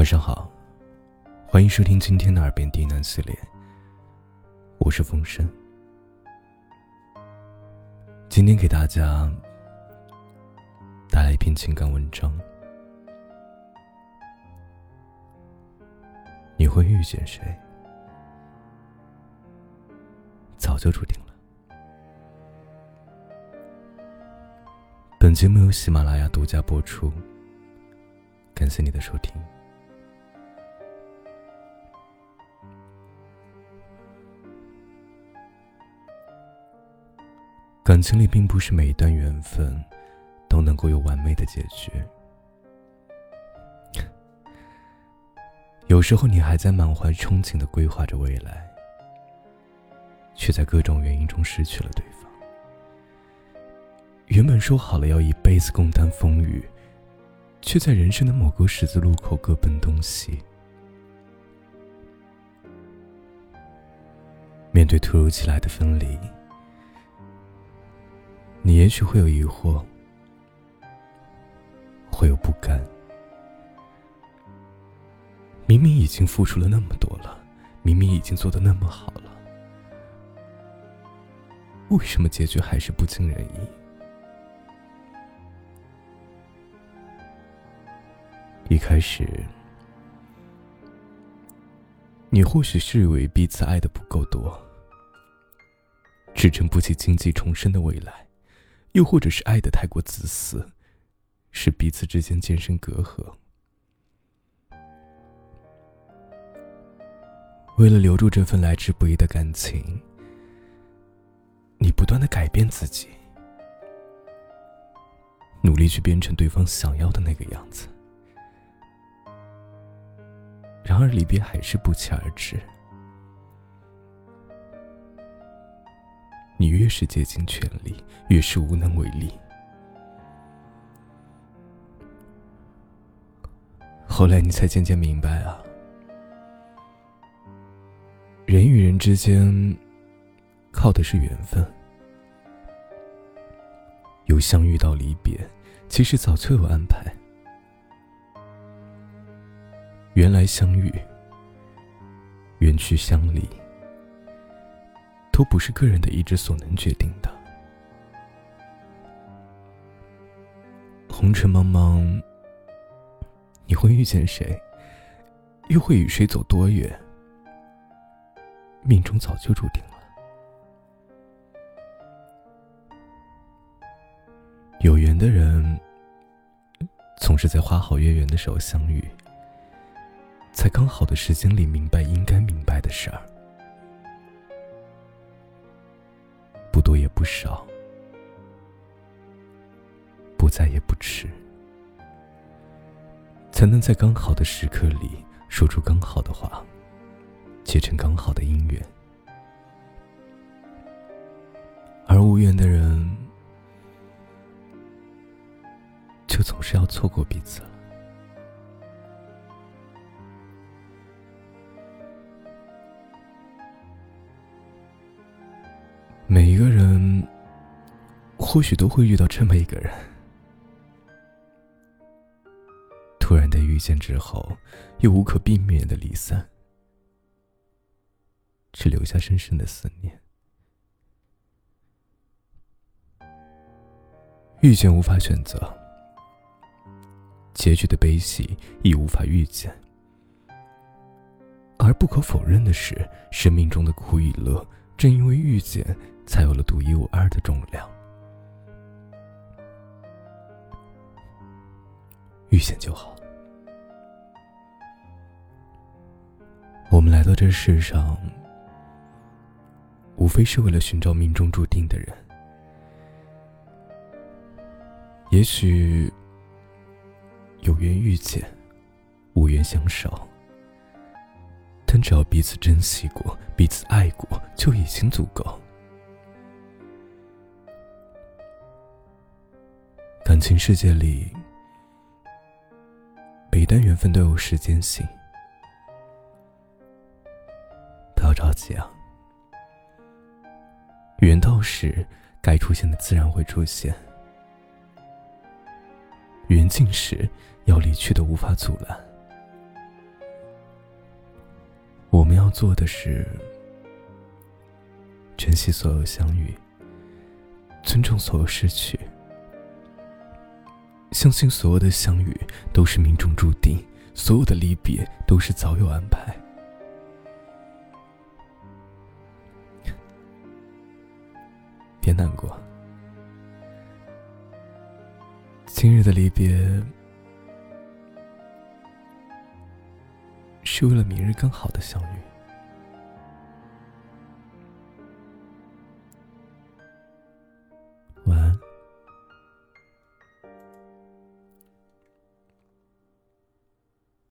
晚上好，欢迎收听今天的耳边低喃系列。我是风声，今天给大家带来一篇情感文章。你会遇见谁，早就注定了。本节目由喜马拉雅独家播出，感谢你的收听。感情里并不是每一段缘分都能够有完美的结局，有时候你还在满怀憧憬的规划着未来，却在各种原因中失去了对方。原本说好了要一辈子共担风雨，却在人生的某个十字路口各奔东西。面对突如其来的分离。你也许会有疑惑，会有不甘。明明已经付出了那么多了，明明已经做的那么好了，为什么结局还是不尽人意？一开始，你或许是以为彼此爱的不够多，支撑不起经济重生的未来。又或者是爱的太过自私，使彼此之间渐生隔阂。为了留住这份来之不易的感情，你不断的改变自己，努力去变成对方想要的那个样子。然而离别还是不期而至。你越是竭尽全力，越是无能为力。后来你才渐渐明白啊，人与人之间靠的是缘分，由相遇到离别，其实早就有安排。缘来相遇，缘去相离。都不是个人的意志所能决定的。红尘茫茫，你会遇见谁，又会与谁走多远？命中早就注定了。有缘的人，总是在花好月圆的时候相遇，在刚好的时间里明白应该明白的多也不少，不在也不迟，才能在刚好的时刻里说出刚好的话，结成刚好的姻缘。而无缘的人，就总是要错过彼此了。每一个人，或许都会遇到这么一个人，突然的遇见之后，又无可避免的离散，只留下深深的思念。遇见无法选择，结局的悲喜亦无法预见，而不可否认的是，生命中的苦与乐，正因为遇见。才有了独一无二的重量。遇见就好。我们来到这世上，无非是为了寻找命中注定的人。也许有缘遇见，无缘相守，但只要彼此珍惜过，彼此爱过，就已经足够。情世界里，每段缘分都有时间性，不要着急啊。缘到时，该出现的自然会出现；缘尽时，要离去的无法阻拦。我们要做的是珍惜所有相遇，尊重所有失去，相信所有的相遇都是命中注定，所有的离别都是早有安排。别难过，今日的离别是为了明日更好的相遇。